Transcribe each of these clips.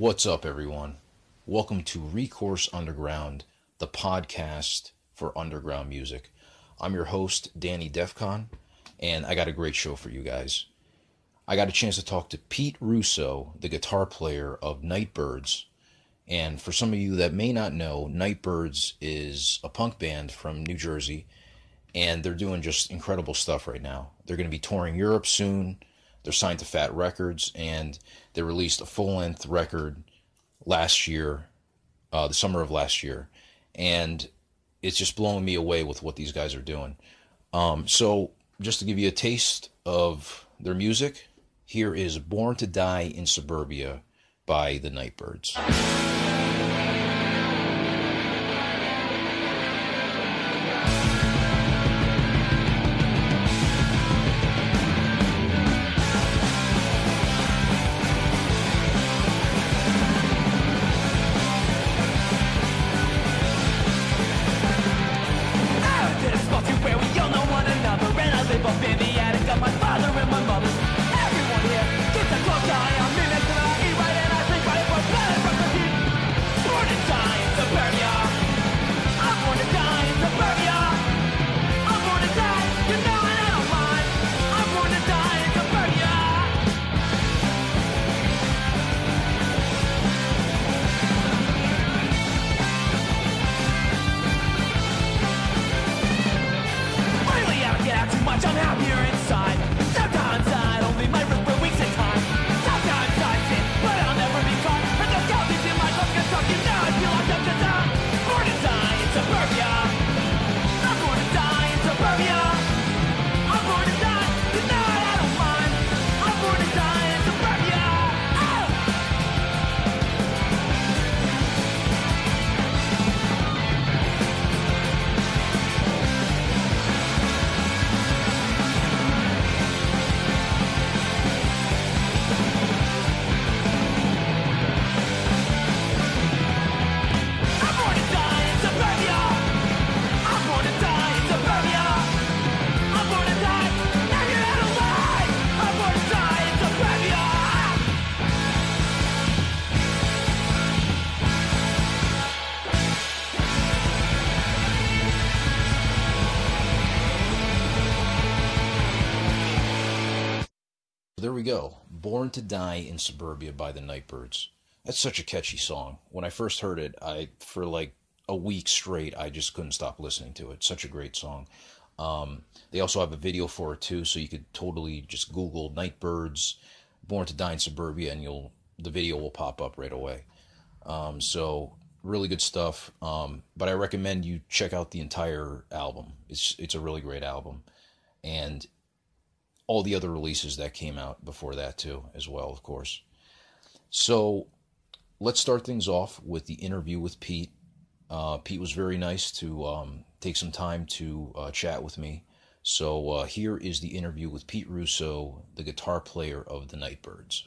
What's up, everyone? Welcome to Recourse Underground, the podcast for underground music. I'm your host, Danny Defcon, and I got a great show for you guys. I got a chance to talk to Pete Russo, the guitar player of Night Birds. And for some of you that may not know, Night Birds is a punk band from New Jersey, and they're doing just incredible stuff right now. They're going to be touring Europe soon. They're signed to Fat Wreck Chords, and they released a full length record last year, uh, the summer of last year. And it's just blowing me away with what these guys are doing. Um, so, just to give you a taste of their music, here is Born to Die in Suburbia by the Night Birds. We go. Born to Die in Suburbia by the Night Birds. That's such a catchy song. When I first heard it, I for like a week straight, I just couldn't stop listening to it. Such a great song. Um, they also have a video for it too, so you could totally just Google Night Birds, Born to Die in Suburbia, and you'll the video will pop up right away. Um, so really good stuff. Um, but I recommend you check out the entire album. It's it's a really great album, and all the other releases that came out before that too, as well, of course. So let's start things off with the interview with Pete. Uh, Pete was very nice to um, take some time to uh, chat with me. So uh, here is the interview with Pete Russo, the guitar player of the Night Birds.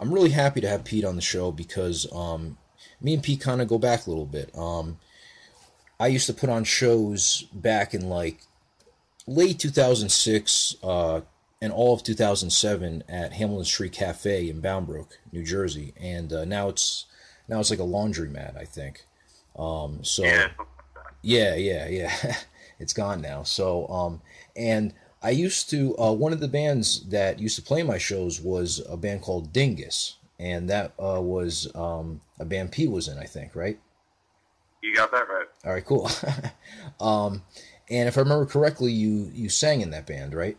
I'm really happy to have Pete on the show because um, me and Pete kind of go back a little bit. Um, I used to put on shows back in like late 2006 uh, and all of 2007 at Hamlin Street Cafe in Bound Brook, New Jersey, and uh, now it's now it's like a laundromat, I think. Um, so Yeah. yeah, yeah, yeah. it's gone now. So, um, and I used to uh, one of the bands that used to play my shows was a band called Dingus, and that uh, was um, a band P was in, I think, right? You got that right. All right, cool. um, and if I remember correctly, you you sang in that band, right?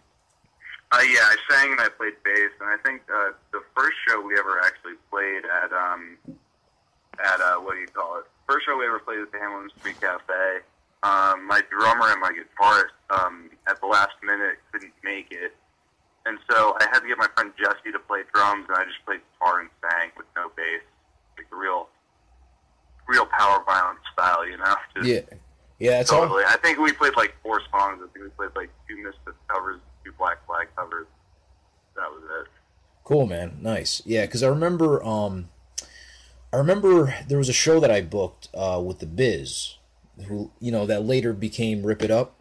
Uh, yeah, I sang and I played bass, and I think uh, the first show we ever actually played at um, at uh, what do you call it? First show we ever played at the Hamlin Street Cafe. Um, my drummer and my guitarist um, at the last minute couldn't make it, and so I had to get my friend Jesse to play drums, and I just played guitar and sang with no bass, like a real, real power violence style, you know? Just Yeah, yeah. It's all Totally. I think we played like four songs. I think we played like two Misfits covers, two Black Flag covers. That was it. Cool, man. Nice. Yeah, because I remember, um, I remember there was a show that I booked uh, with the Biz, who you know that later became Rip It Up.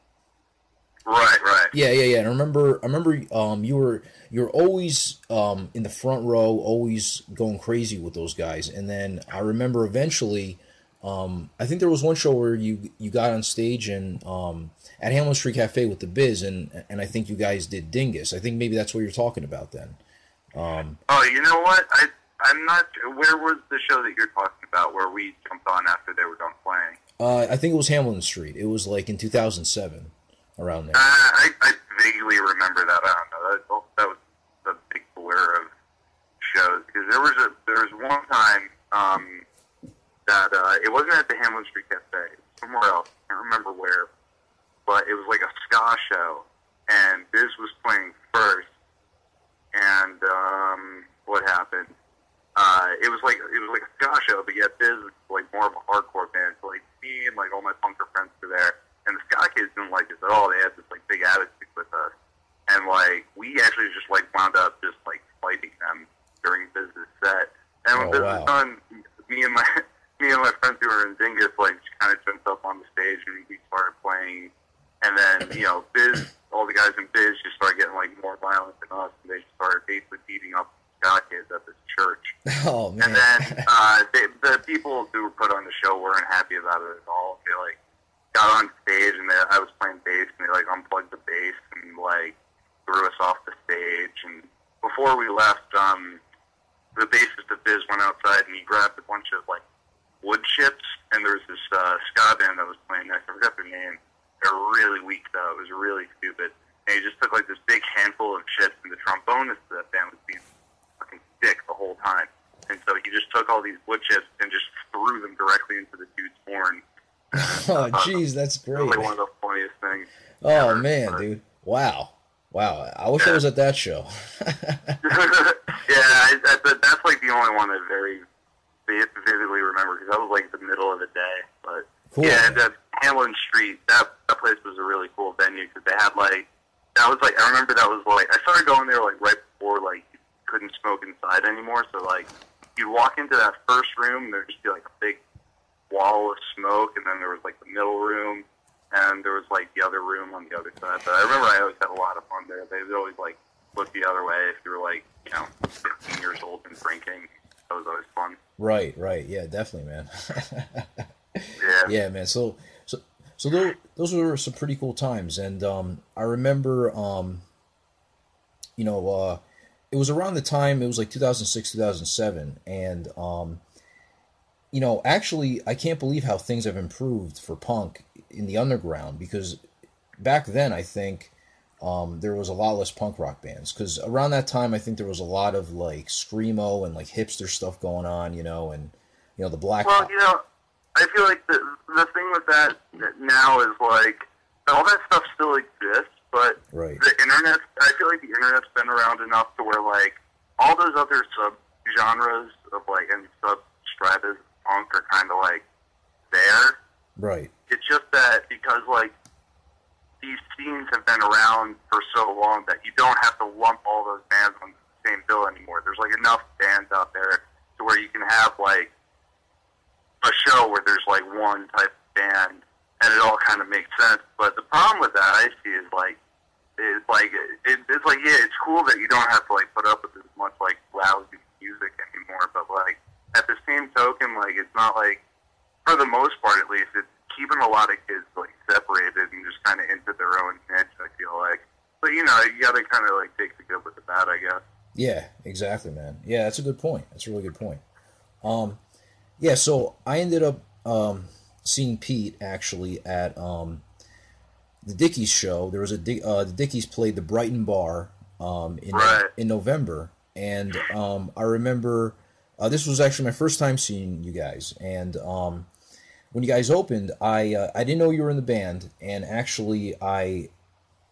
Right, right. Yeah, yeah, yeah. And I remember, I remember, um, you were you were always um in the front row, always going crazy with those guys. And then I remember eventually, um, I think there was one show where you you got on stage and um at Hamlin Street Cafe with the Biz, and and I think you guys did Dingus. I think maybe that's what you're talking about then. Oh, you know what? I I'm not. Where was the show that you're talking about where we jumped on after they were done playing? Uh, I think it was Hamlin Street. It was like in 2007, around there. Uh, I, I vaguely remember that. I don't know. That, that was a big blur of shows because there was a there was one time um, that uh, it wasn't at the Hamlin Street Cafe. Somewhere else. I can't remember where, but it was like a ska show, and Biz was playing first. And um, what happened? Uh, it was like it was like a ska show, but yet Biz was like more of a hardcore band. So like me and like all my punker friends were there, and the ska kids didn't like us at all. They had this like big attitude with us, and like we actually just like wound up just like fighting them during Biz's set. And when Oh, Biz wow. was done, me and my me and my friends who were in Dingus like kind of jumped up on the stage and we started playing. And then you know Biz, all the guys in Biz just started getting like more violent than us, and they started basically beating up ska kids at this church. Oh man. And then uh, they, the people who were put on the show weren't happy about it at all. They like got on stage and they, I was playing bass and they like unplugged the bass and like threw us off the stage. And before we left, um, the bassist of Biz went outside and he grabbed a bunch of like wood chips and there was this uh, ska band that was playing next. I forgot their name. They're really weak though. It was really stupid. And he just took like this big handful of chips and the trombonist of that band was being fucking sick the whole time. And so he just took all these wood chips and just threw them directly into the dude's horn. oh jeez, that's great. like one of the funniest things. Oh ever. man, But- dude. Wow. Wow. I wish I was at that show. yeah, I, I, but that's like the only one I very vividly remember because that was like the middle of the day. But Cool. yeah, that Hamlin Street, that that place was a really cool venue because they had like that was like I remember that was like I started going there like right before like you couldn't smoke inside anymore. So like you'd walk into that first room, there'd just be like a big wall of smoke, and then there was like the middle room, and there was like the other room on the other side. But I remember I always had a lot of fun there. They would always like look the other way if you were like you know 15 years old and drinking. That was always fun. Right, right. Yeah, definitely, man. Yeah. yeah, man. So, so, so those, those were some pretty cool times, and um, I remember, um, you know, uh, it was around the time it was like 2006, 2007, and um, you know, actually, I can't believe how things have improved for punk in the underground because back then, I think. Um, there was a lot less punk rock bands because around that time I think there was a lot of like screamo and like hipster stuff going on, you know, and you know the black. Well, you know, I feel like the the thing with that now is like all that stuff still exists, but Right. the internet. I feel like the internet's been around enough to where like all those other sub genres of like and sub stratas punk are kind of like there. Right. It's just that because like these scenes have been around for so long that you don't have to lump all those bands on the same bill anymore. There's like enough bands out there to where you can have like a show where there's like one type of band and it all kind of makes sense. But the problem with that I see is like is like it, it's like yeah, it's cool that you don't have to like put up with as much like lousy music anymore. But like at the same token, like it's not like for the most part at least, it's keeping a lot of kids like separated and just kind of into their own niche. I feel like, but you know, you got to kind of like take the good with the bad, I guess. Yeah, exactly, man. Yeah, that's a good point. That's a really good point. Um, yeah, so I ended up um, seeing Pete actually at um, the Dickies show. There was a Dick- uh, the Dickies played the Brighton Bar um, in Right. in November, and um, I remember uh, this was actually my first time seeing you guys, and um, when you guys opened, I uh, I didn't know you were in the band, and actually I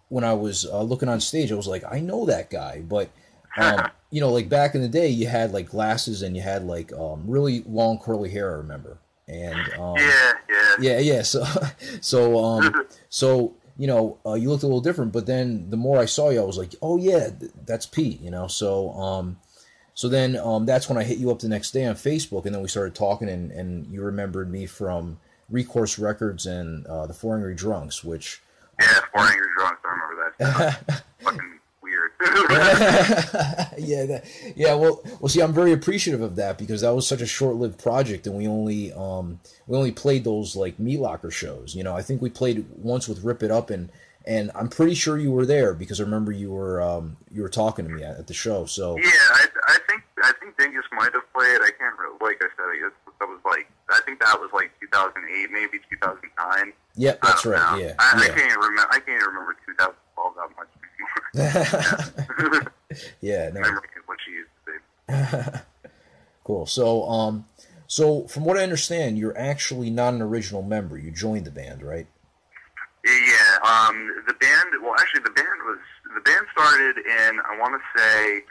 when I was uh, looking on stage, I was like, I know that guy, but um, you know, like back in the day, you had like glasses and you had like um, really long curly hair. I remember, and um, Yeah, yeah. yeah, yeah. So, so, um, so you know, uh, you looked a little different. But then the more I saw you, I was like, oh yeah, th- that's Pete. You know, so um, so then um, that's when I hit you up the next day on Facebook, and then we started talking, and and you remembered me from Recourse Records and uh, the Four Angry Drunks, which Yeah, Four Angry Drunks. I remember that fucking weird. yeah, that, yeah. Well, well. See, I'm very appreciative of that because that was such a short-lived project, and we only um we only played those like meat locker shows. You know, I think we played once with Rip It Up, and and I'm pretty sure you were there because I remember you were um you were talking to me at, at the show. So yeah, I, I think I think Dingus might have played. I can't re- like I said. I guess that was like I think that was like 2008, maybe 2009. Yep, that's right. know. Yeah, I, I can't remember. I can't remember 2012 that much anymore. yeah, no. What she used to be. Cool. So, um, so from what I understand, you're actually not an original member. You joined the band, right? Yeah, um, the band. Well, actually, the band was the band started in. I want to say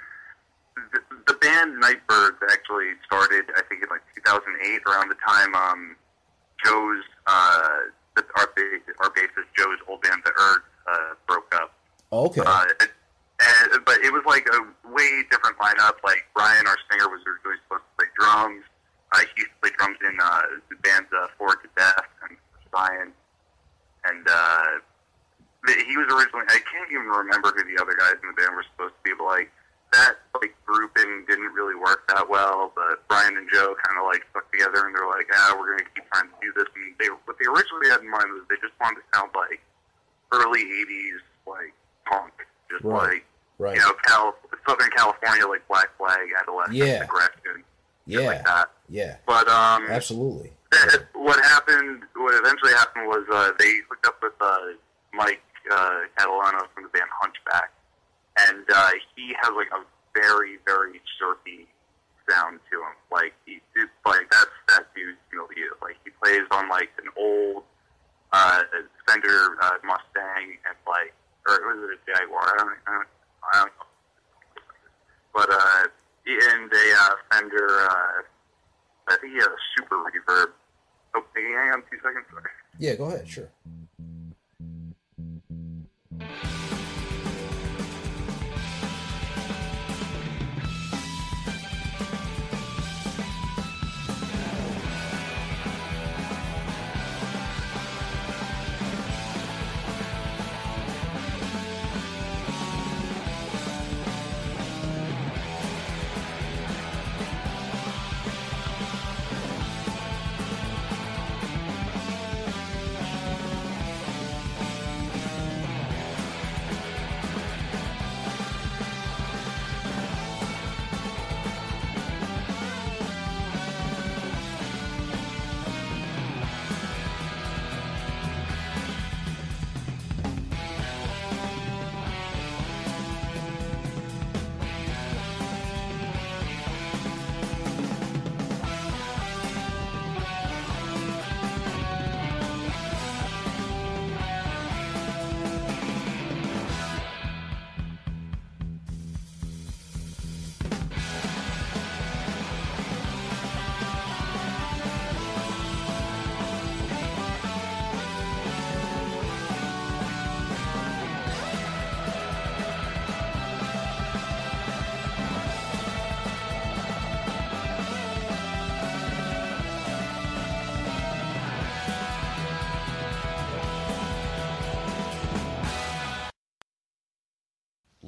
band Night Birds actually started. I think in like 2008, around the time um, Joe's uh, the, our our bassist Joe's old band, the Ergs, uh, broke up. Okay. Uh, and, but it was like a way different lineup. Like Brian, our singer, was originally supposed to play drums. Uh, he used to play drums in uh, the band's uh, Forward to Death and Brian. And uh, he was originally, I can't even remember who the other guys in the band were supposed to be, but like that like grouping didn't really work that well. But Brian and Joe kind of like stuck together and they're like, ah, we're going to keep trying to do this. And they, what they originally had in mind was they just wanted to sound like early 80s, like punk. Just Right. like, right. you know, Cal- Southern California, like Black Flag, Adolescent, Yeah. Agression, yeah. like that. Yeah. But um, Absolutely. that, what happened, what eventually happened was uh, they hooked up with uh, Mike uh, Catalano from the band Hunchback, and uh, he has like a very, very surfy sound to him. Like he, like that's that dude's milieu. Like he plays on like an old uh, Fender uh, Mustang and like, or was it a Jaguar? I don't, I don't, I don't know. But uh, and a uh, Fender. Uh, I think he had a super reverb. Oh, hang on two seconds. Sorry. Yeah. Go ahead. Sure.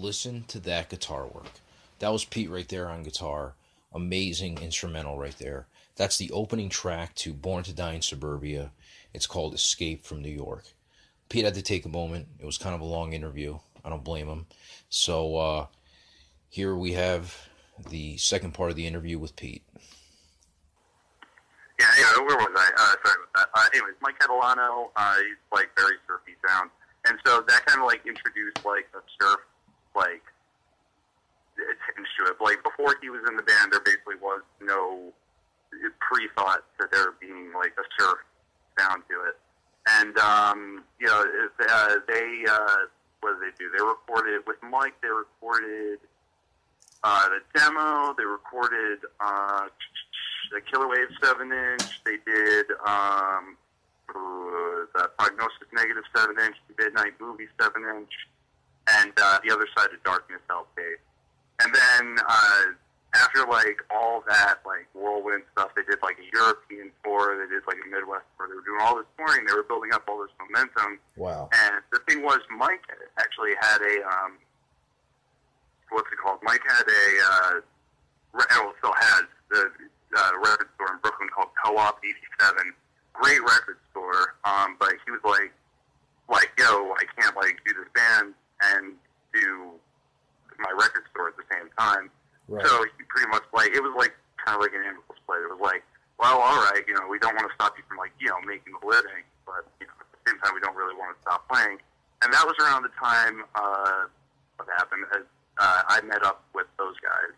Listen to that guitar work. That was Pete right there on guitar. Amazing instrumental right there. That's the opening track to Born to Die in Suburbia. It's called Escape from New York. Pete had to take a moment. It was kind of a long interview. I don't blame him. So uh, here we have the second part of the interview with Pete. Yeah, yeah. Where was I? Uh, sorry about that. Uh, anyways, Mike Catalano, uh, he's like very surfy sound, and so that kind of like introduced like a surf like tinge to it. Like before he was in the band, there basically was no pre-thought to there being like a surf sound to it. And um, you know, uh, they uh, what did they do? They recorded with Mike. They recorded uh, the demo. They recorded uh, the Killer Wave seven inch. They did um, uh, the Prognosis Negative seven inch. The Midnight Movie seven inch, and uh, the Other Side of Darkness LP. And then uh, after like all that like whirlwind stuff, they did like a European tour. They did like a Midwest tour. They were doing all this touring. They were building up all this momentum. Wow. And the thing was, Mike actually had a um, what's it called? Mike had a uh, re- well, still has the uh, record store in Brooklyn called Co-op '87. Great record store, um, but he was like, like, yo, I can't like do this band and do my record store at the same time. Right. So he pretty much like it was like kind of like an amicable split. It was like, well, all right, you know, we don't want to stop you from like you know making a living, but you know, at the same time, we don't really want to stop playing. And that was around the time uh, what happened. Uh, I met up with those guys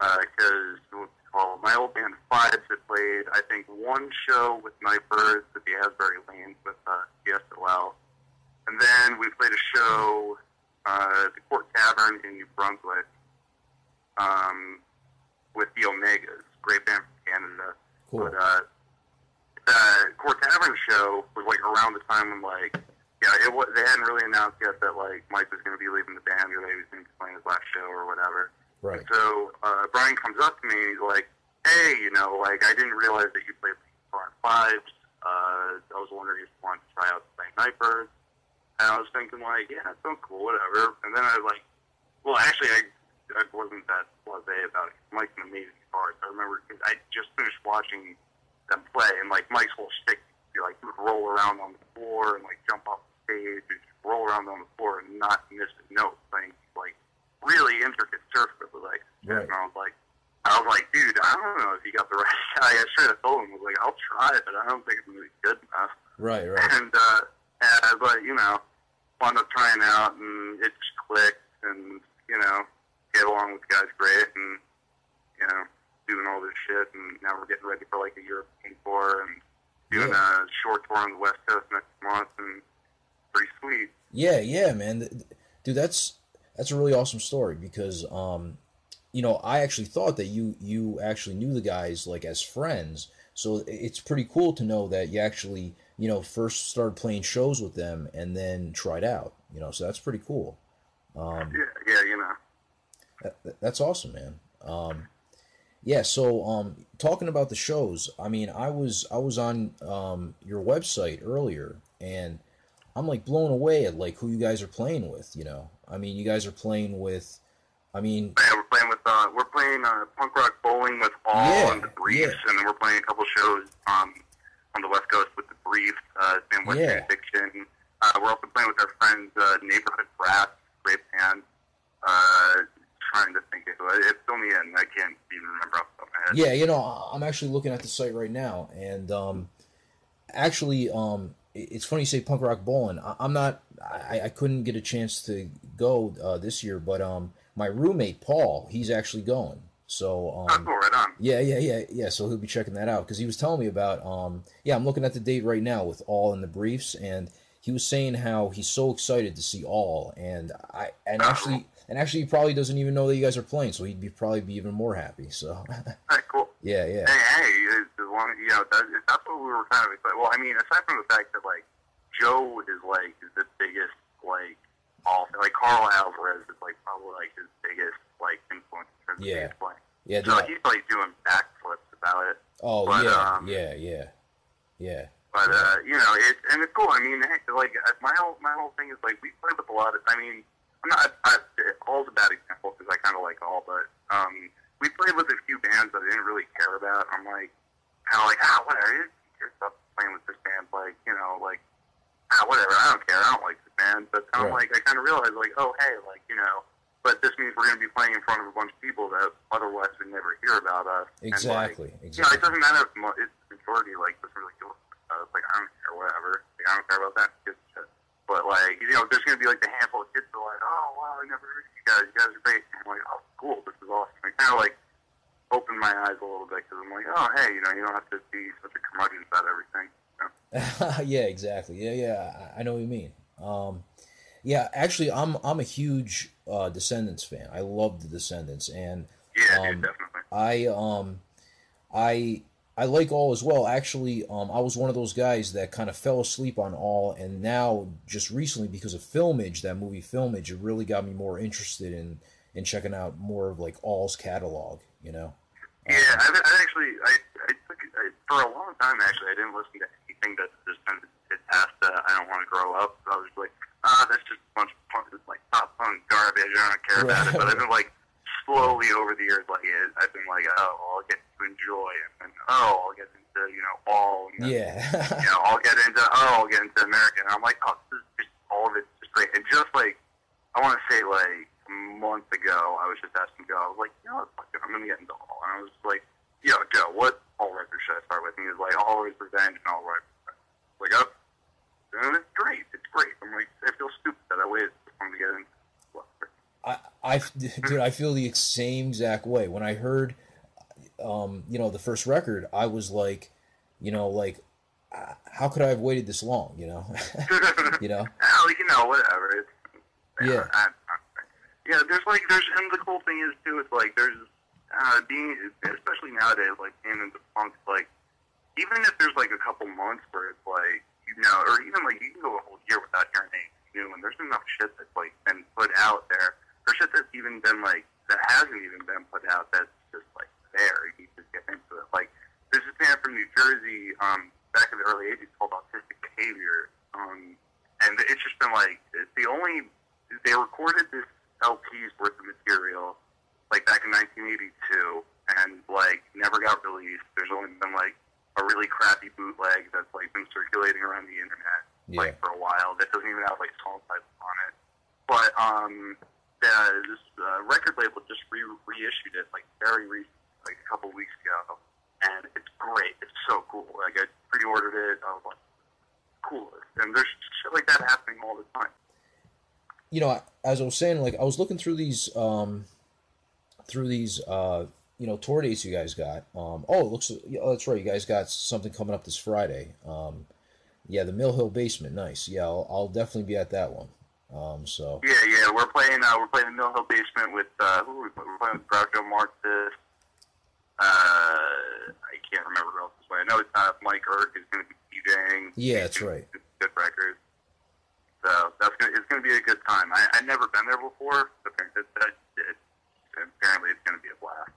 because it called my old band Fives had played I think one show with Night Birds at the Asbury Lanes with uh, CSOL, and then we played a show uh, the Court Tavern in New Brunswick um, with the Omegas, great band from Canada. Cool. But uh, the Court Tavern show was like around the time when like yeah, it was they hadn't really announced yet that like Mike was going to be leaving the band or that he was going to be playing his last show or whatever. Right. So uh, Brian comes up to me and he's like, "Hey, you know, like I didn't realize that you played Foreign Fives. Uh, I was wondering if you wanted to try out playing Night Birds." And I was thinking like, "Yeah, that sounds cool, whatever." And then I was like, "Well, actually, I, I wasn't that blasé about it. Mike's an amazing guitarist. I remember 'cause I just finished watching them play, and like Mike's whole shtick, he, like he would roll around on the floor and like jump off the stage, and just roll around on the floor and not miss a note, playing like really intricate surf that was like, Right. and I was like, I was like, dude, I don't know if you got the right guy. I straight up told him, I was like, I'll try it, but I don't think it's gonna be good enough. Right. Right. And uh, uh, but you know, wound up trying out, and it just clicked, and you know, get along with the guys great, and you know, doing all this shit, and now we're getting ready for like a European tour, and doing Yeah. a short tour on the West Coast next month, and pretty sweet. Yeah, yeah, man. Dude, that's that's a really awesome story because um you know, I actually thought that you you actually knew the guys like as friends. So it's pretty cool to know that you actually, you know, first started playing shows with them and then tried out, you know. So that's pretty cool. Um Yeah, yeah, you know. that, that- that's awesome, man. Um, yeah. So, um, talking about the shows, I mean, I was I was on um, your website earlier, and I'm like blown away at like who you guys are playing with. You know, I mean, you guys are playing with. I mean, Yeah, we're playing with uh, we're playing uh, punk rock bowling with all Yeah, and the Briefs, yeah. and then we're playing a couple shows um, on the West Coast with the Briefs, uh, and West Yeah. Fiction. Uh, we're also playing with our friends uh, Neighborhood Brats, great band. Uh, trying to think of it. It's only in I can't even remember off the top of my head. yeah, you know, I'm actually looking at the site right now, and um, actually, um, it's funny you say punk rock bowling. I, I'm not. I, I couldn't get a chance to go uh, this year, but um, my roommate Paul, he's actually going. So Oh, um, cool, right on. Yeah, yeah, yeah, yeah. So he'll be checking that out because he was telling me about. Um, yeah, I'm looking at the date right now with All in the Briefs, and he was saying how he's so excited to see All, and I and actually and actually he probably doesn't even know that you guys are playing, so he'd be probably be even more happy. So All right, cool. yeah, yeah, Hey, hey, as long as you know, that, that's what we were kind of excited. Well, I mean, aside from the fact that like Joe is like the biggest like all like Karl Alvarez is like probably like his biggest like influence terms Yeah. of playing. yeah. So dude, he's like doing backflips about it. oh but, yeah, um, yeah, yeah, yeah. But uh, you know, it and it's cool. I mean, heck, like uh, my whole my whole thing is like we play with a lot of. I mean, I'm not. I, all's a bad example because I kind of like all, but um, we played with a few bands that I didn't really care about. I'm like, kind of like, ah, whatever. Care about playing with this band. Like, you know, like, ah, whatever. I don't care. I don't like this band. But then I'm Right. like, I kind of realized, like, oh, hey, like, you know. But this means we're going to be playing in front of a bunch of people that otherwise would never hear about us. And, like, Exactly, you know, it doesn't matter if mo- it's the majority like doesn't really give a uh, like I don't care, whatever. Like, I don't care about that. It's. But like, you know, there's gonna be like the handful of kids that are like, oh wow, I never heard you guys. You guys are great. And I'm like, oh cool, this is awesome. It kind of like opened my eyes a little bit because I'm like, oh hey, you know, you don't have to be such a curmudgeon about everything. You know? yeah, exactly. Yeah, yeah. I, I know what you mean. Um, yeah, actually, I'm I'm a huge uh, Descendents fan. I love the Descendents, and Yeah, Um, dude, definitely. I um I I like all as well. Actually, um I was one of those guys that kind of fell asleep on all and now just recently because of Filmage, that movie Filmage, it really got me more interested in in checking out more of like all's catalog, you know. Yeah, I, I actually, I, I took I, for a long time. Actually, I didn't listen to anything that just kind of did past uh, I don't want to grow up. I was like, ah, that's just a bunch of punk, like pop punk garbage. I don't care about it. But I've been like slowly over the years, like it, I've been like, oh, I'll get to enjoy, and then oh, I'll get into you know all, and Yeah. you know, I'll get into oh, I'll get into American. And I'm like, oh, this is just all of it's just great. And just like I want to say, like a month ago, I was just asking Joe. I was like, you know, what, fuck it, I'm gonna get into all. And I was just like, yo, Joe, what all record should I start with? And he was like, Allroy's Revenge and All Right. Like, oh, and it's great. It's great. I'm like, I feel stupid that I waited so long to get. Well, I, I, dude, I feel the same exact way. When I heard, um, you know, the first record, I was like, you know, like, uh, how could I have waited this long? You know, you know. Well, you know, whatever. It's, Yeah. I, I, yeah, there's like there's and the cool thing is too. It's like there's uh, being especially nowadays like being into punk. Like even if there's like a couple months where it's like you know, or even like you can go a whole year without hearing anything new, and there's enough shit that's like been put out there, or shit that's even been like that hasn't even been put out that's just like there. You just get into it. Like there's this band from New Jersey um, back in the early '80s called Autistic Behavior, um, and it's just been like it's the only they recorded this LP's worth of material like back in 1982, and like never got released. There's only been like a really crappy bootleg that's like been circulating around the internet like for a while that doesn't even have like song titles on it. But um, the, this uh, record label just re- reissued it like very recent, like a couple weeks ago, and it's great. It's so cool. Like I pre-ordered it. I was like, coolest. And there's shit like that happening all the time. you know, as I was saying, like I was looking through these, um, through these, uh, you know, tour dates you guys got. Um, oh, it looks, oh, that's right, you guys got something coming up this Friday. Um, yeah, the Mill Hill Basement, nice. Yeah, I'll, I'll definitely be at that one. Um, so Yeah, yeah, we're playing. Uh, we're playing the Mill Hill Basement with uh, who are we playing? We're playing with Groucho Marxist. Uh, I can't remember who else is playing. I know it's uh, Mikey Erg is going to be DJing. Yeah, that's right. Good record. So that's gonna, it's going to be a good time. I I've never been there before. Apparently, it's going to be a blast.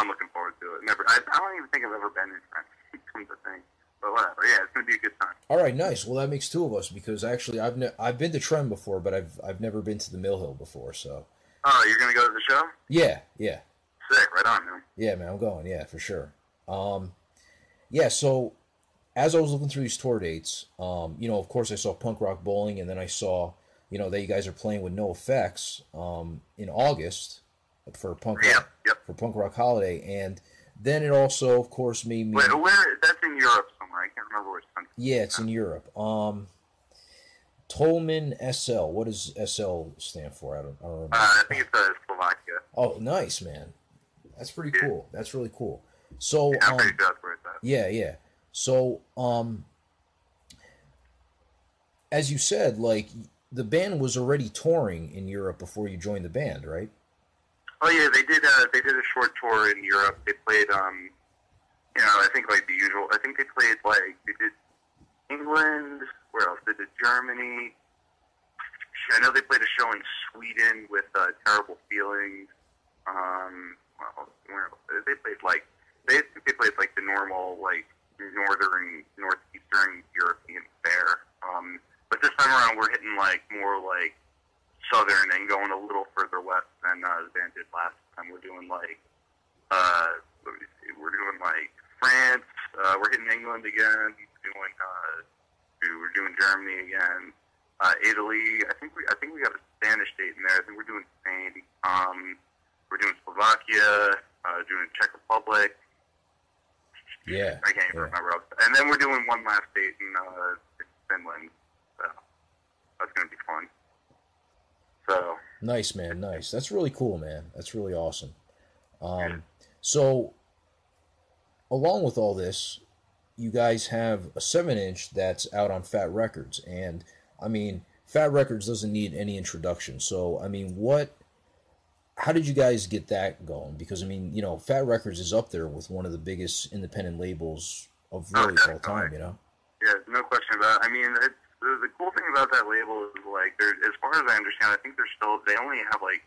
I'm looking forward to it. Never. I, I don't even think I've ever been in France. Come to think, but whatever. Yeah, it's going to be a good time. all right, nice. Well, that makes two of us because actually I've ne- I've been to Trem before, but I've I've never been to the Mill Hill before. So Oh, you're going to go to the show? yeah, yeah. Sick. Right on, man. Yeah, man, I'm going. Yeah, for sure. Um, yeah, so as I was looking through these tour dates, um, you know, of course, I saw Punk Rock Bowling, and then I saw, you know, that you guys are playing with NOFX um, in August for Punk Yeah. Rock, yep. for Punk Rock Holiday, and then it also, of course, made me. Wait, where? That's in Europe somewhere. I can't remember which country. Yeah, it's in Europe. Um, Tolmin SL. What does SL stand for? I don't. I don't remember. Uh, I think it's uh, Slovakia. oh, nice, man. That's pretty cool. That's really cool. So, Yeah, um, pretty sure that's where it's at. Yeah, yeah. So, um, as you said, like the band was already touring in Europe before you joined the band, right? Oh yeah, they did. Uh, they did a short tour in Europe. They played, um, you know, I think like the usual. I think they played like they did England. Where else? They did Germany. I know they played a show in Sweden with uh, Terrible Feelings. Um, well, where else? They played like they they played like the normal like northern northeastern European fare. Um, but this time around, we're hitting like more like southern and going a little further west than uh, the band did last time. We're doing like uh, let me see, we're doing like France. Uh, we're hitting England again. Doing uh, we- we're doing Germany again. Uh, Italy. I think we I think we got a Spanish date in there. I think we're doing Spain. Um, we're doing Slovakia. Uh, doing Czech Republic. Yeah. I can't even yeah. remember. And then we're doing one last date in uh, Finland. So that's gonna be fun. So Nice, man. Nice. That's really cool, man. That's really awesome. Um, so, along with all this, you guys have a seven inch that's out on Fat Wreck Chords, and I mean, Fat Wreck Chords doesn't need any introduction. So, I mean, what? How did you guys get that going? Because I mean, you know, Fat Wreck Chords is up there with one of the biggest independent labels of Oh, really all time. You know. Yeah, no question about. It. I mean, it's, the, the cool thing about that label is like, they're, as far as I understand, I think they're still they only have like,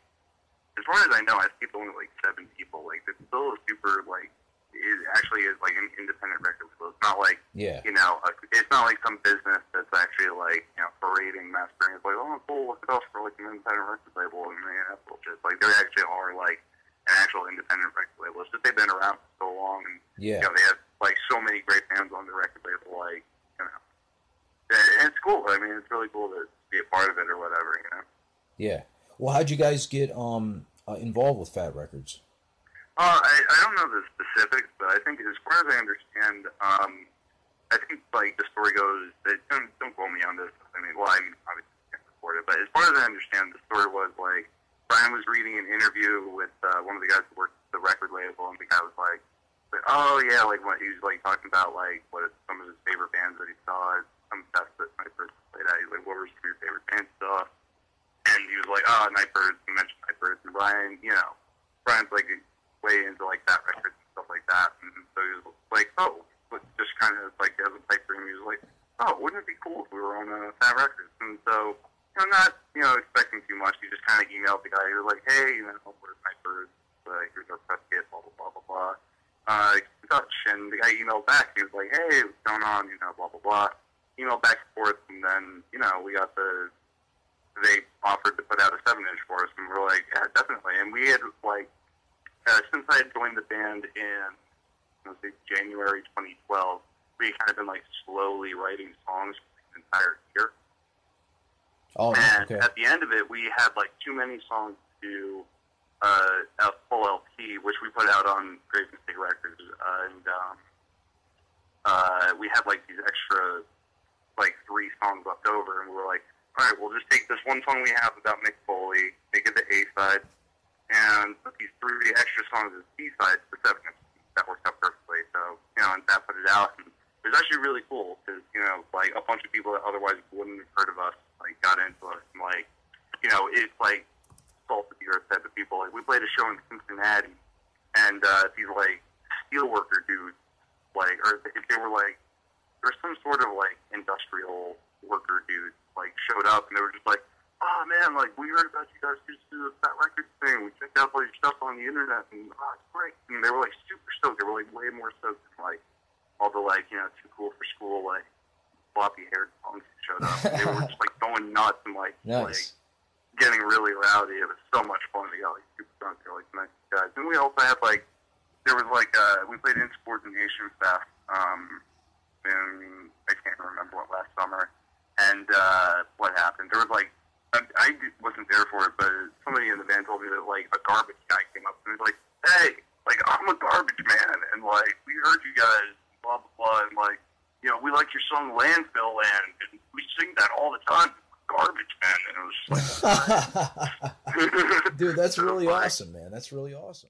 as far as I know, I think only like seven people. Like, it's still a super like it actually is like an independent record label. It's not like Yeah. you know, a, it's not like some business that's actually like you know parading mastering. It's like oh cool, look at us for like an independent record label, and man, that's bullshit. Like they actually are like an actual independent record label. It's just they've been around for so long, and Yeah. you know they have like so many great bands on the record label. Like you know, and it's cool. I mean, it's really cool to be a part of it or whatever. You know. Yeah. Well, how'd you guys get um uh, involved with Fat Wreck Chords? Uh, I, I don't know the specifics, but I think as far as I understand, um, I think like the story goes. That, don't don't quote me on this. I mean, well, I mean, obviously can't report it, but as far as I understand, the story was like Brian was reading an interview with uh, one of the guys who worked at the record label, and the guy was like, like, "Oh yeah, like what he was like talking about like what some of his favorite bands that he saw, some stuff that Night Birds played at. He's like, what were some of your favorite bands stuff? And he was like, oh, Night Birds. He mentioned Night Birds, and Brian, you know, Brian's like way into like that records and stuff like that. And so he was like, oh, but just kind of like as a pipe dream, he was like, oh, wouldn't it be cool if we were on uh, Fat Wreck Chords? And so, you know, not you know expecting too much. He just kind of emailed the guy. He was like, hey, you know, we're Night Birds. Uh, here's our press kit, blah blah blah blah blah. Uh, touch. And the guy emailed back. He was like, hey, what's going on? You know, blah blah blah. Emailed back and forth, and then you know we got the they offered to put out a seven inch for us, and we were like, yeah, definitely. And we had like uh, since I had joined the band in let's say January 2012, we had kind of been like slowly writing songs for the entire year. Oh, And okay. at the end of it, we had like too many songs to uh, a full LP, which we put out on Grave Mistake Records, uh, and um, uh, we had like these extra like three songs left over, and we were like, all right, we'll just take this one song we have about Mick Foley, make it the A side, and put these three extra songs as B sides for seven. That worked out perfectly. So you know, and that put it out, and it was actually really cool because you know, like a bunch of people that otherwise wouldn't have heard of us like got into it, and like you know, it's like salt of the earth type of people. Like we played a show in Cincinnati, and uh, these like steelworker dudes, like or if they were like there was some sort of like industrial worker dudes like showed up, and they were just like, "Oh man, like we heard about you guys to do the Fat Wreck Chords thing. We checked out all your stuff on the internet, and oh, it's great." And they were like super stoked. They were like way more stoked than like all the like you know too cool for school like floppy haired punks showed up. they were just like going nuts and like like getting really rowdy. It was so much fun. They got like super drunk. They were like nice guys. And we also had like there was like uh we played Insubordination Fest, um in I can't remember what last summer. And uh what happened? There was like I, I wasn't there for it, but somebody in the band told me that like a garbage guy came up and was like, "Hey, like I'm a garbage man, and like we heard you guys, blah blah blah, and like you know we like your song Landfill Land, and we sing that all the time, garbage man." And it was like, Dude, that's really awesome, man. That's really awesome.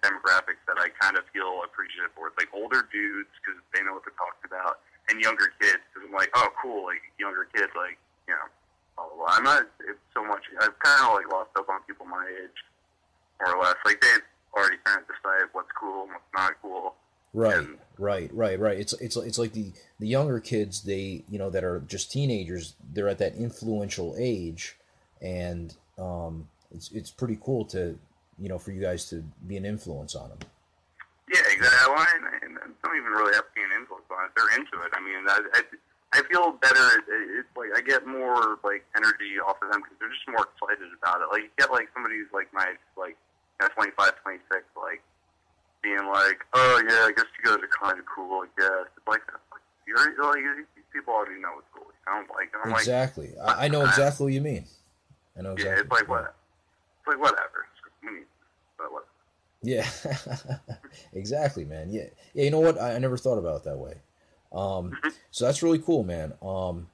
Demographics that I kind of feel appreciative for. It's like older dudes because they know what they're talking about, and younger kids because I'm like, oh cool, like younger kids, like you know, blah blah blah. I'm not it's so much. I've kind of like lost up on people my age, more or less. Like they've already kind of decided what's cool and what's not cool. Right, And- right, right, right. It's it's it's like the the younger kids they you know that are just teenagers. They're at that influential age, and um, it's it's pretty cool to you know for you guys to be an influence on them. Yeah, exactly. Well, and, and I don't even really have to be an influence on it. They're into it. I mean, I, I, I feel better. It's like I get more like energy off of them because they're just more excited about it. Like you get like somebody who's like my like you know, 25, 26, like being like, oh yeah, I guess you guys are kind of cool. I guess it's like, like you're like these people already know it's cool. I don't like. I'm like, exactly. I, I know exactly what you mean. I know exactly. yeah, it's like what, it's like whatever. But what? Yeah, exactly, man. Yeah, yeah. You know what? I, I never thought about it that way. Um, so that's really cool, man. Um,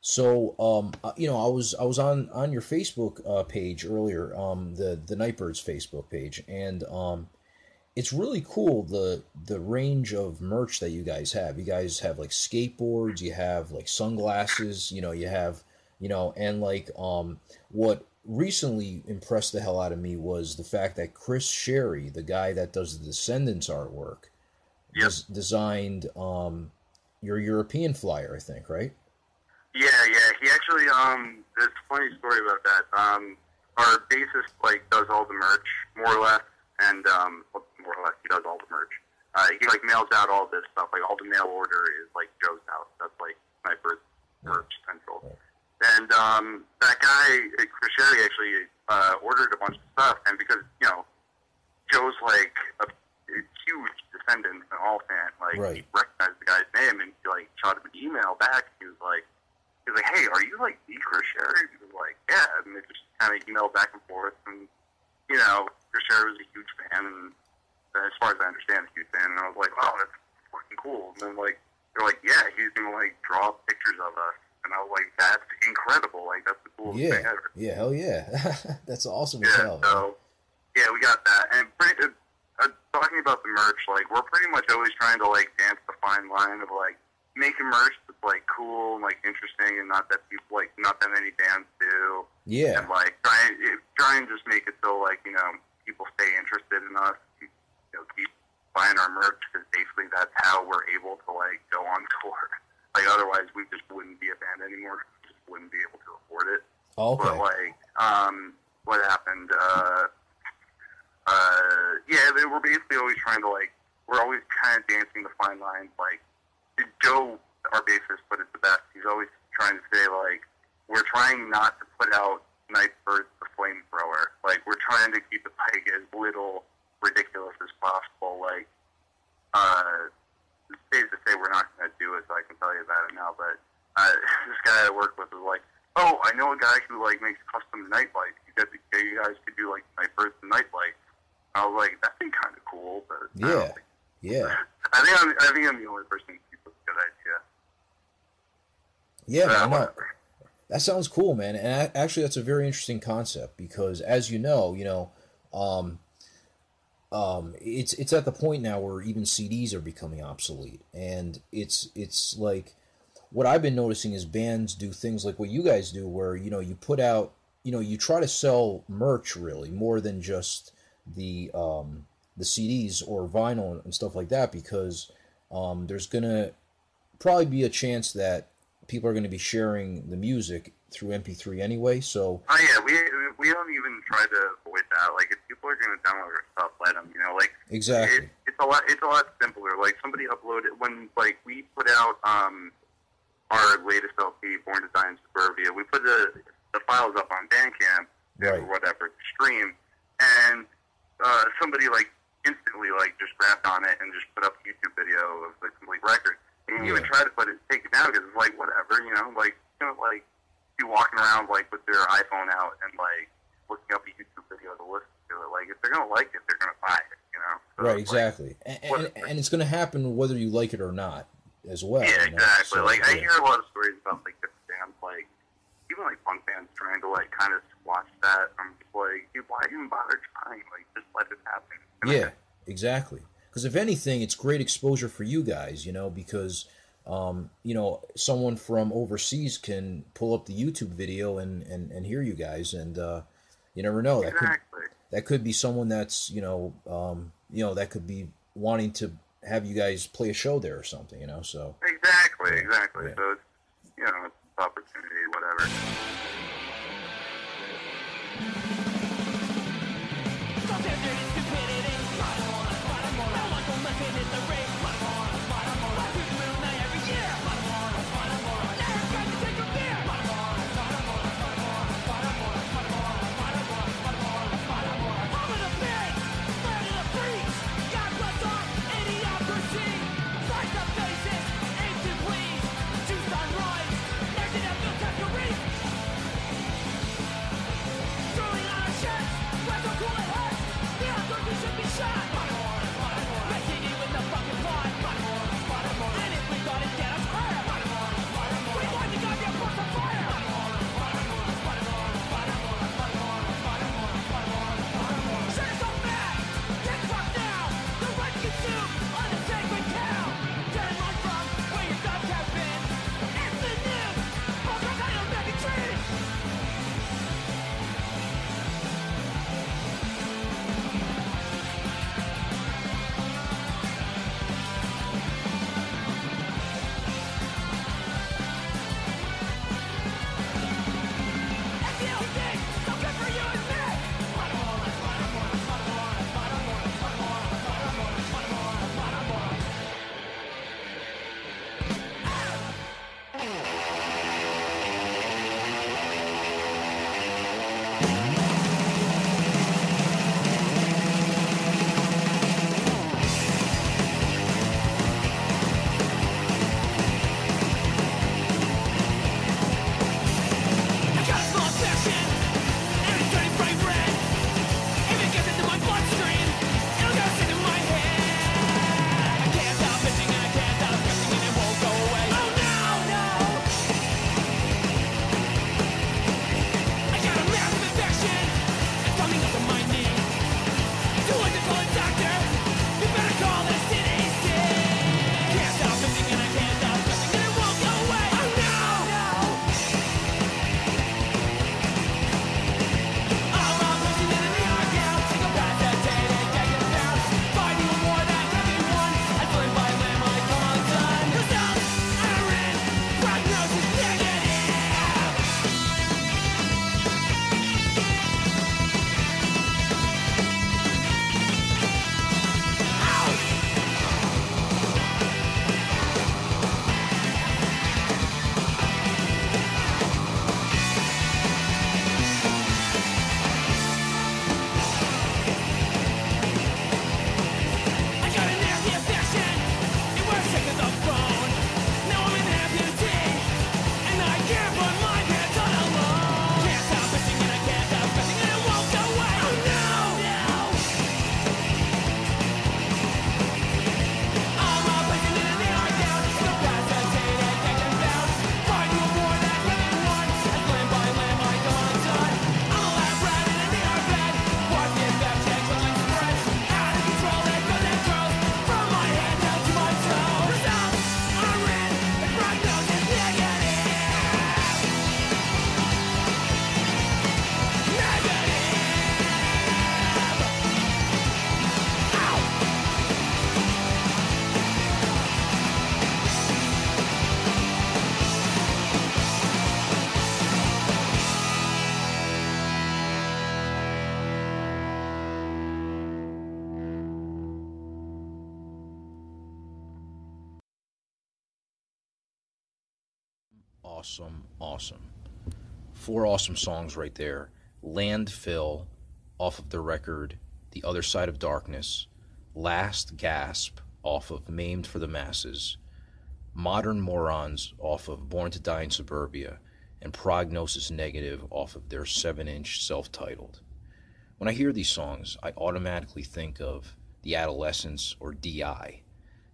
so um, uh, you know, I was I was on on your Facebook uh, page earlier, um, the the Night Birds Facebook page, and um, it's really cool the the range of merch that you guys have. You guys have like skateboards, you have like sunglasses, you know, you have you know, and like um, what recently impressed the hell out of me was the fact that Chris Shary, the guy that does the Descendents artwork, Yep. des- designed um, your European flyer, I think, right? Yeah, yeah. He actually, um, there's a funny story about that. Um, our bassist like does all the merch more or less, and um, more or less he does all the merch. Uh, he like mails out all this stuff. Like all the mail order is like Joe's house. That's like Sniper's merch central. Right. And um, that guy, uh, Chris Shary, actually uh, ordered a bunch of stuff, and because you know Joe's like a, a huge Descendents and all fan, like he Right. recognized the guy's name, and he like shot him an email back. He was like. He was like, "Hey, are you like the Chris Shary?" He was like, "Yeah," and they just kind of emailed back and forth. And you know, Chris Shary was a huge fan, and as far as I understand, a huge fan. And I was like, "Wow, that's fucking cool." And then like, they're like, "Yeah, he's gonna like draw pictures of us," and I was like, "That's incredible! Like, that's the coolest thing Yeah, ever." yeah, hell yeah, that's awesome as Yeah, hell. man. so yeah, we got that. And pretty, uh, uh, talking about the merch, like we're pretty much always trying to like dance the fine line of like making merch that's like cool and like interesting and not that people like not that many bands do. Yeah, And like try it, try and just make it so like you know people stay interested in us, keep, you know, keep buying our merch because basically that's how we're able to like go on tour. Like otherwise we just wouldn't be a band anymore. Just wouldn't be able to afford it. okay, But like, um, what happened? Uh, uh, yeah, they were basically always trying to like, we're always kind of dancing the fine lines. Like, Joe, our bassist, put it the best. He's always trying to say like, we're trying not to put out Nightbird the flamethrower. Like, we're trying to keep the pike as little ridiculous as possible. Like, uh, it's safe to say we're not going to do it, so I can tell you about it now. But uh, this guy I work with was like, "Oh, I know a guy who like makes custom night lights. You guys, you guys could do like night birds and night lights." I was like, "That'd be kind of cool," but I don't Yeah. think- yeah, I think I'm, I think I'm the only person who it's a good idea. yeah. Uh, man, no. That sounds cool, man. And actually, that's a very interesting concept because, as you know, you know, um, um, it's it's at the point now where even CDs are becoming obsolete, and it's it's like what I've been noticing is bands do things like what you guys do, where you know you put out, you know, you try to sell merch really more than just the um, the CDs or vinyl and stuff like that, because um, there's gonna probably be a chance that people are going to be sharing the music through MP3 anyway. So Oh yeah, we we don't even try to avoid that. Like, if people are going to download our stuff, let them. You know, like exactly, It, it's a lot. It's a lot simpler. Like somebody uploaded when like we put out um our latest LP, Born to Die in Suburbia. We put the the files up on Bandcamp Right. or whatever stream, and uh, somebody like instantly like just grabbed on it and just put up a YouTube video of the complete record. And you even try to put it take it down because it's like whatever, you know, like you know, like you walking around like with their iPhone out and like looking up a YouTube video to listen to it. Like if they're gonna like it, they're gonna buy it. You know. So right, it's like- exactly, and, and, and it's going to happen whether you like it or not. as well. Yeah, you know? exactly. So, like I hear a lot of stories about like different bands, like even like punk bands trying to like kind of squash that. I'm just like, dude, why even bother trying? Like, just let it happen. Yeah, exactly. Because if anything, it's great exposure for you guys, you know, because um, you know someone from overseas can pull up the YouTube video and and, and hear you guys, and uh, you never know that could that could be someone that's you know um, you know that could be wanting to have you guys play a show there or something, you know. So Exactly, exactly. yeah. So it's you know, opportunity, whatever. Awesome, awesome. Four awesome songs right there. Landfill off of the record The Other Side of Darkness, Last Gasp off of Maimed for the Masses, Modern Morons off of Born to Die in Suburbia, and Prognosis Negative off of their 7 inch self titled. When I hear these songs, I automatically think of The Adolescents or DI.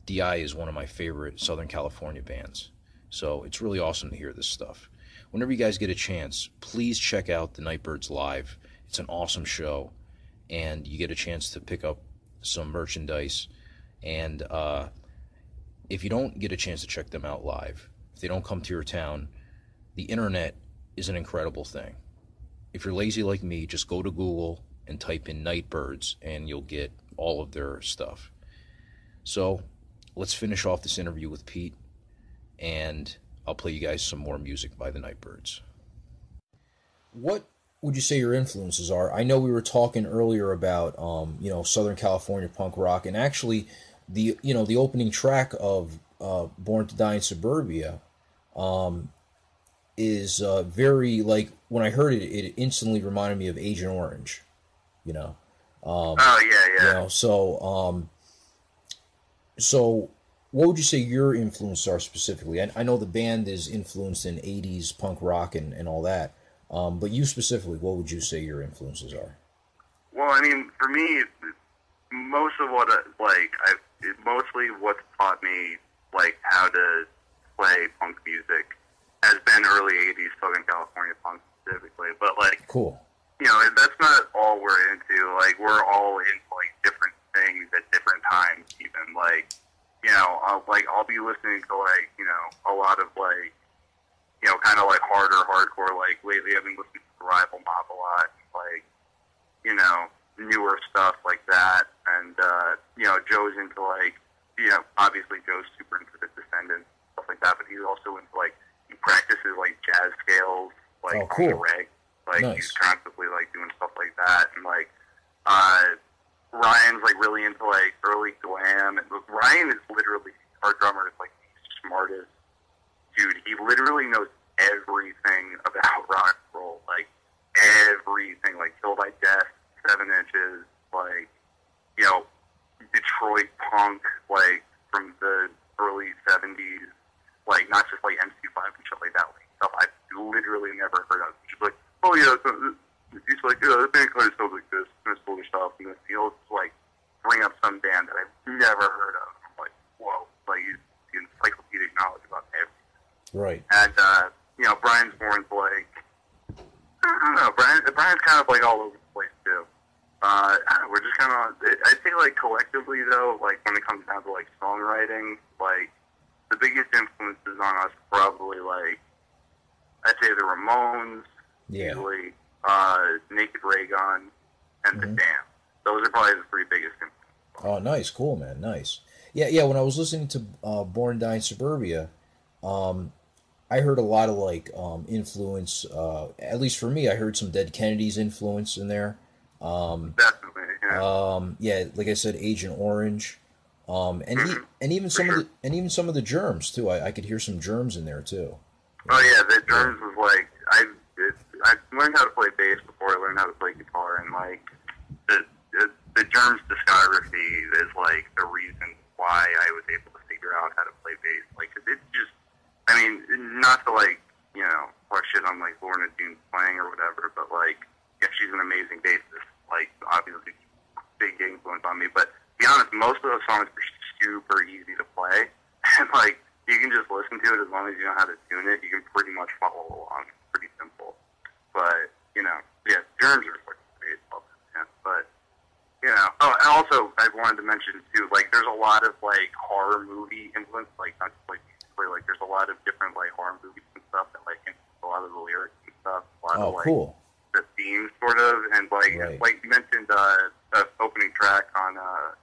DI is one of my favorite Southern California bands. So it's really awesome to hear this stuff. Whenever you guys get a chance, please check out the Night Birds live. It's an awesome show, and you get a chance to pick up some merchandise. And uh, if you don't get a chance to check them out live, if they don't come to your town, the internet is an incredible thing. If you're lazy like me, just go to Google and type in Night Birds, and you'll get all of their stuff. So let's finish off this interview with Pete, and I'll play you guys some more music by the Night Birds. What would you say your influences are? I know we were talking earlier about um, you know Southern California punk rock, and actually the you know the opening track of uh, Born to Die in Suburbia um, is uh, very like when I heard it, it instantly reminded me of Agent Orange. You know. Um, Oh yeah, you yeah. know, so um, so what would you say your influences are specifically? I, I know the band is influenced in '80s punk rock and, and all that, um, but you specifically, what would you say your influences are? Well, I mean, for me, most of what I, like I mostly what's taught me like how to play punk music has been early '80s Southern California punk specifically. But like Cool. you know, that's not all we're into. Like we're all into like different things at different times. Even like you know, I'll, like I'll be listening to like you know a lot of like you know kind of like harder hardcore. Like lately, I've been listening to Rival Mob a lot. Like you know newer stuff like that, and uh, you know Joe's into like you know obviously Joe's super into the Descendents stuff like that, but he's also into like he practices like jazz scales like Oh, on the cool. reg. Like Nice. he's constantly like doing stuff like that, and like uh, Ryan's like really into like early glam. And Ryan is literally our drummer is like the smartest dude. He literally knows everything about rock and roll, like everything, like Killed by Death, Seven Inches, like you know Detroit punk, like from the early '70s, like not just like MC5 and shit like that, like stuff I've literally never heard of. She's like, oh yeah, he's like, yeah, the band kind of sounds like this, and this sort of stuff, and then he'll like bring up some band that I've never heard of. I'm like, whoa, like he's the encyclopedic knowledge about everything. Right. And uh, you know, Brian's more into like I don't know. Brian Brian's kind of like all over the place too. Uh, know, we're just kind of. I think like collectively though, like when it comes down to like songwriting, like the biggest influences on us probably like I'd say the Ramones, Yeah. easily, uh, Naked Raygun, and the Mhm. Damned. Those are probably the three biggest. Oh, nice, cool, man, nice. Yeah, yeah. When I was listening to uh, Born Die in Suburbia, um, I heard a lot of like um, influence. Uh, at least for me, I heard some Dead Kennedys influence in there. Um, Definitely. Yeah. um, yeah, like I said, Agent Orange, um, and e- and even some of the and even some of the Germs too. I, I could hear some Germs in there too. Oh yeah, the drums was like I learned how to play bass before I learned how to play guitar, and like the the, the Germs discography is like the reason why I was able to figure out how to play bass. Like 'cause it's just, I mean, not to like you know talk shit on like Lorna Doom playing or whatever, but like yeah, she's an amazing bassist. Like obviously, big influence on me. But to be honest, most of those songs are super easy to play, and like you can just listen to it as long as you know how to tune it. You can pretty much follow along. It's pretty simple. But you know, yeah, germs are fucking love man. But you know, oh, and also I wanted to mention too, like there's a lot of like horror movie influence, like not just like musically, like there's a lot of different like horror movies and stuff that like influence a lot of the lyrics and stuff. A lot Oh, of like cool. the theme sort of and like Right. like you mentioned uh the opening track on uh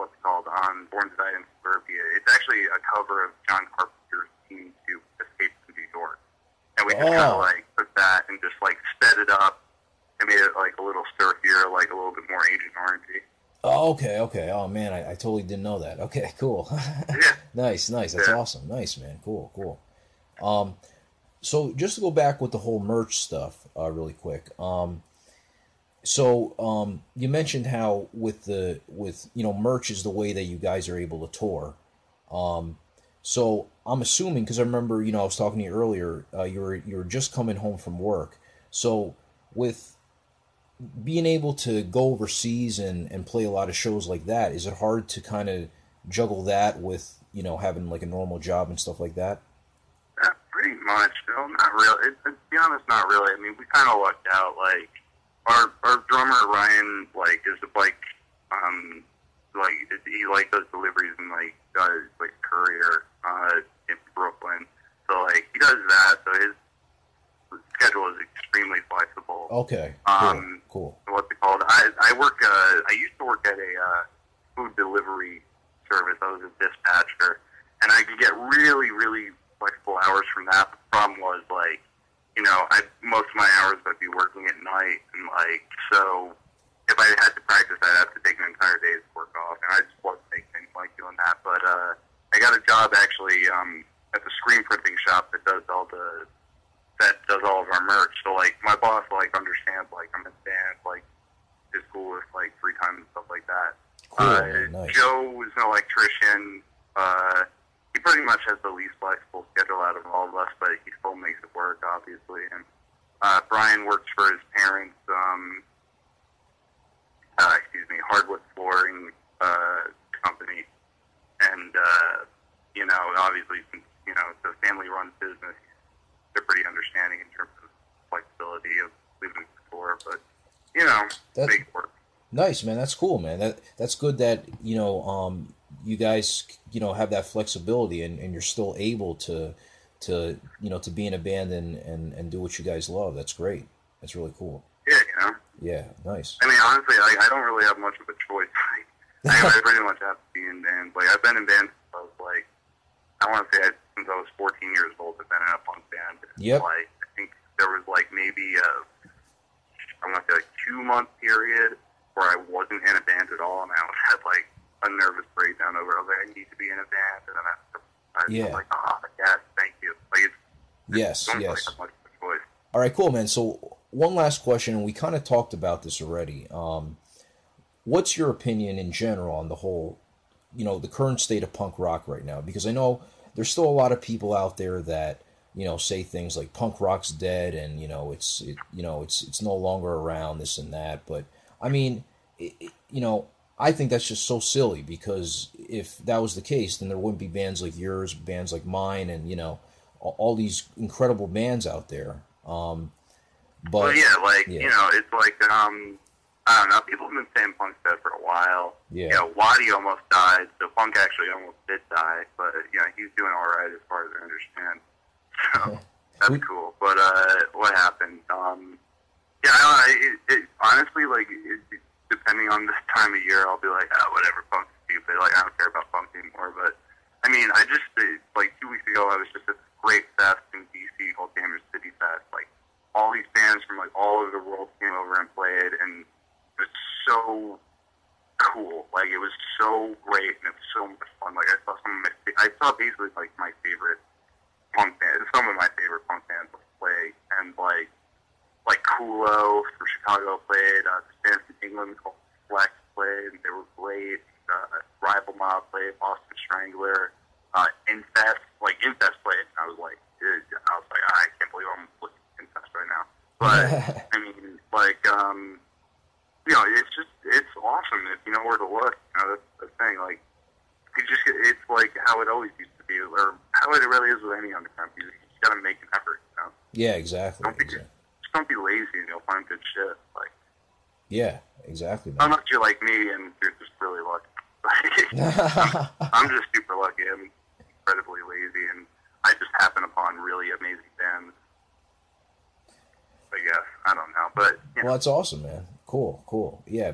what's it called on Born to Die in Suburbia. It's actually a cover of John Carpenter's theme to Escape from New York. And we just Oh. kinda like took that and just like sped it up and made it like a little sturdier, like a little bit more Agent Orangey. Oh, okay, okay. Oh man, I, I totally didn't know that. Okay, cool. Yeah. nice, nice. That's Yeah. awesome. Nice, man. Cool, cool. Um, so just to go back with the whole merch stuff, uh, really quick. Um, so um, you mentioned how with the with you know merch is the way that you guys are able to tour. Um, so I'm assuming because I remember you know I was talking to you earlier. Uh, you were you were just coming home from work. So with being able to go overseas and, and play a lot of shows like that, is it hard to kind of juggle that with you know having like a normal job and stuff like that? Yeah, pretty much. No, not really. It, to be honest, not really. I mean, we kind of lucked out. Like our our drummer Ryan, like is like um like he like does deliveries and like does like courier uh in Brooklyn. So like he does that. So his schedule is extremely flexible. Okay, cool, Um, cool. what's it called? I I work. Uh, I used to work at a uh, food delivery service. I was a dispatcher, and I could get really, really flexible hours from that. The problem was like, you know, I most of my hours I'd be working at night, and like so. If I had to practice, I'd have to take an entire day's work off, and I just wasn't making like doing that. But uh, I got a job actually um, at the screen printing shop that does all the that does all of our merch. So like my boss like understands like I'm in band, like is cool with like free time and stuff like that. Cool, uh, man, nice. Joe is an electrician. Uh, he pretty much has the least flexible schedule out of all of us, but he still makes it work, obviously. And uh, Brian works for his parents. Um, uh, excuse me, hardwood flooring uh, and uh, you know, obviously, since you know it's a family-run business, they're pretty understanding in terms of flexibility of leaving the store, but you know, that's, make it work. Nice, man. That's cool, man. That that's good that you know um, you guys you know have that flexibility and, and you're still able to to you know to be in a band and, and and do what you guys love. That's great. That's really cool. Yeah, you know. Yeah, nice. I mean, honestly, like I don't really have much of a choice. Like, I, pretty much have to be in bands. Like I've been in bands since I was like, I want to say I, since I was 14 years old. I've been in a punk band. Yep. Like I think there was like maybe a, I want to say like two month period where I wasn't in a band at all, and I was had like a nervous breakdown over. I was like, I need to be in a band, and then I, I was Yeah. like, oh, yes, thank you. Like it's Yes, yes. really have much of a choice. All right, cool, man. So one last question, and we kind of talked about this already. Um, what's your opinion in general on the whole, you know, the current state of punk rock right now? Because I know there's still a lot of people out there that you know say things like punk rock's dead, and you know it's it, you know it's it's no longer around, this and that. But I mean, it, it- you know, I think that's just so silly because if that was the case, then there wouldn't be bands like yours, bands like mine, and you know, all, all these incredible bands out there. Um, but Well, yeah, like yeah. you know, it's like um, I don't know. People have been saying punk's dead for a while. Yeah. You know, Wattie almost died. So punk actually almost did die, but you know, he's doing all right as far as I understand. So that's cool. But uh, what happened? Um, yeah, I don't know. It, it, honestly, like it, depending on the time of year, I'll be like, oh, whatever, punk's stupid. Like I don't care about punk anymore. But I mean, I just uh, like two weeks ago, I was just at this great fest in DC called Damage City Fest. Like all these bands from like all over the world came over and played, and was so cool. Like it was so great, and it was so much fun. Like I saw some of my, I saw basically like my favorite punk bands, some of my favorite punk bands play, and like like Kulo from Chicago played, uh, this band from England called Flex played, and they were great. Uh, Rival Mob played, Boston Strangler, uh, Infest, like Infest played, and I was like, dude, I was like, I can't believe I'm looking at Infest right now. But I mean, like, um, you know, it's just it's awesome if you know where to look. You know, that's the thing. Like, you just it's like how it always used to be, or how it really is with any underground music. You just gotta make an effort. You know, yeah, exactly. don't be exactly. just don't be lazy, and you'll find good shit. Like, Yeah, exactly. man. unless you're like me and you're just really lucky. I'm just super lucky. I'm incredibly lazy, and I just happen upon really amazing bands. I guess I don't know, but you know, Well, that's awesome, man. Cool, cool. Yeah,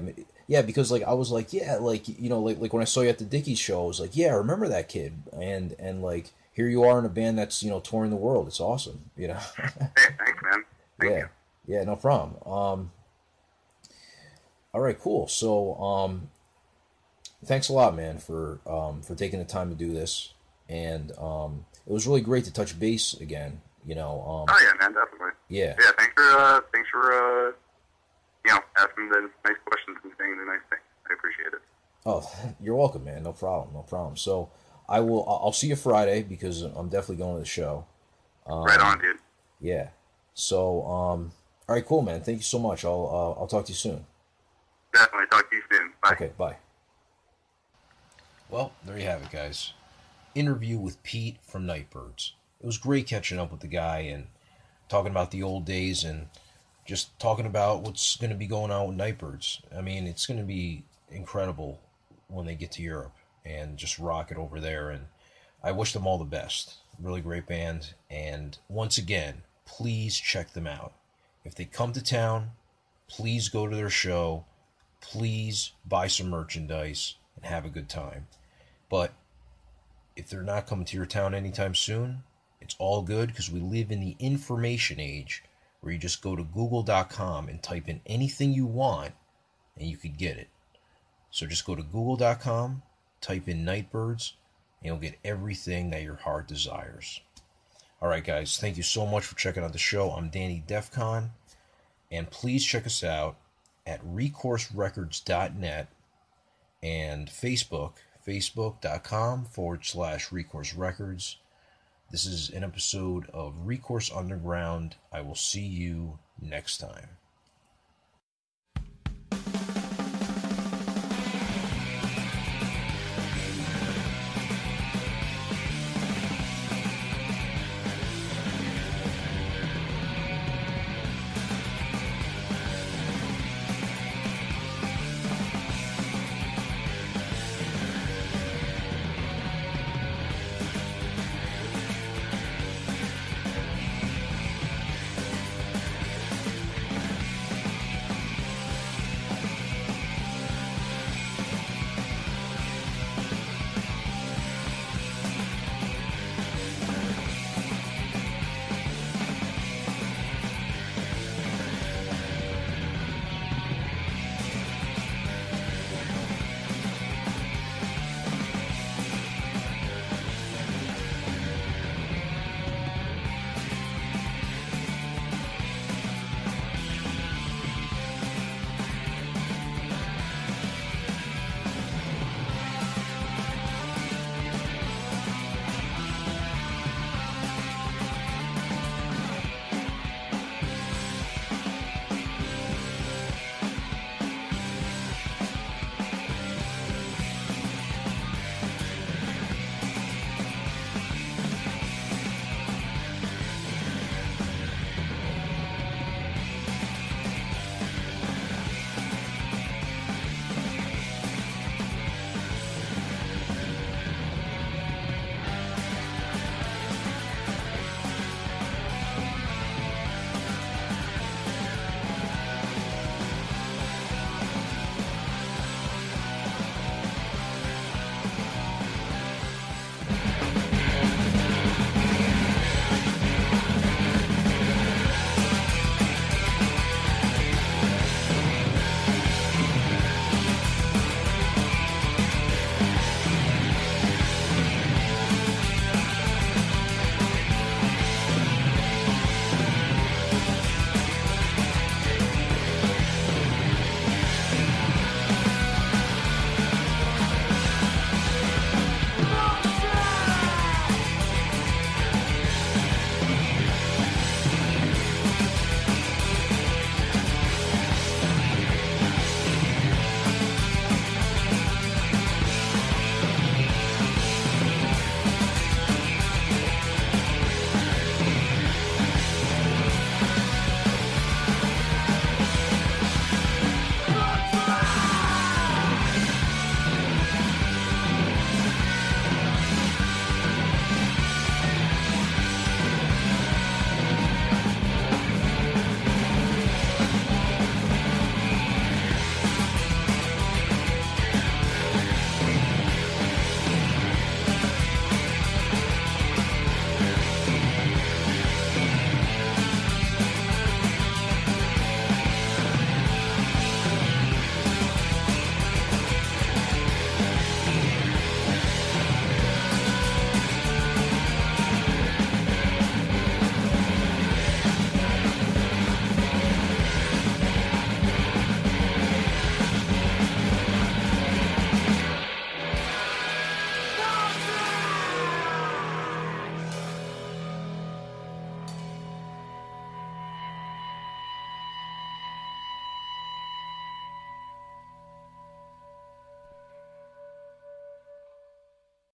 yeah. Because like I was like, yeah, like you know, like like when I saw you at the Dickies show, I was like, yeah, I remember that kid, and and like here you are in a band that's you know touring the world. It's awesome, you know. hey, thanks, man. Thank yeah, you. yeah, no problem. Um, all right, cool. So, um, thanks a lot, man, for um for taking the time to do this, and um, it was really great to touch base again. You know, um, Oh yeah, man, definitely. yeah, Yeah, thanks for uh, thanks for uh, you know asking the nice questions and saying the nice things. I appreciate it. Oh, you're welcome, man. No problem. No problem. So I will. I'll I'll see you Friday because I'm definitely going to the show. Um, right on, dude. Yeah. So, um, all right, cool, man. Thank you so much. I'll uh, I'll talk to you soon. Definitely. Talk to you soon. Bye. Okay, bye. Well, there you have it, guys. Interview with Pete from Night Birds. It was great catching up with the guy and talking about the old days and just talking about what's going to be going on with Night Birds. I mean, it's going to be incredible when they get to Europe and just rock it over there. And I wish them all the best. Really great band. And once again, please check them out. If they come to town, please go to their show. Please buy some merchandise and have a good time. But if they're not coming to your town anytime soon, it's all good because we live in the information age where you just go to google.com and type in anything you want and you could get it. So just go to google.com, type in Night Birds, and you'll get everything that your heart desires. All right, guys, thank you so much for checking out the show. I'm Danny Defcon, and please check us out at recourserecords.net and Facebook, facebook.com forward slash recourse records. This is an episode of Recourse Underground. I will see you next time.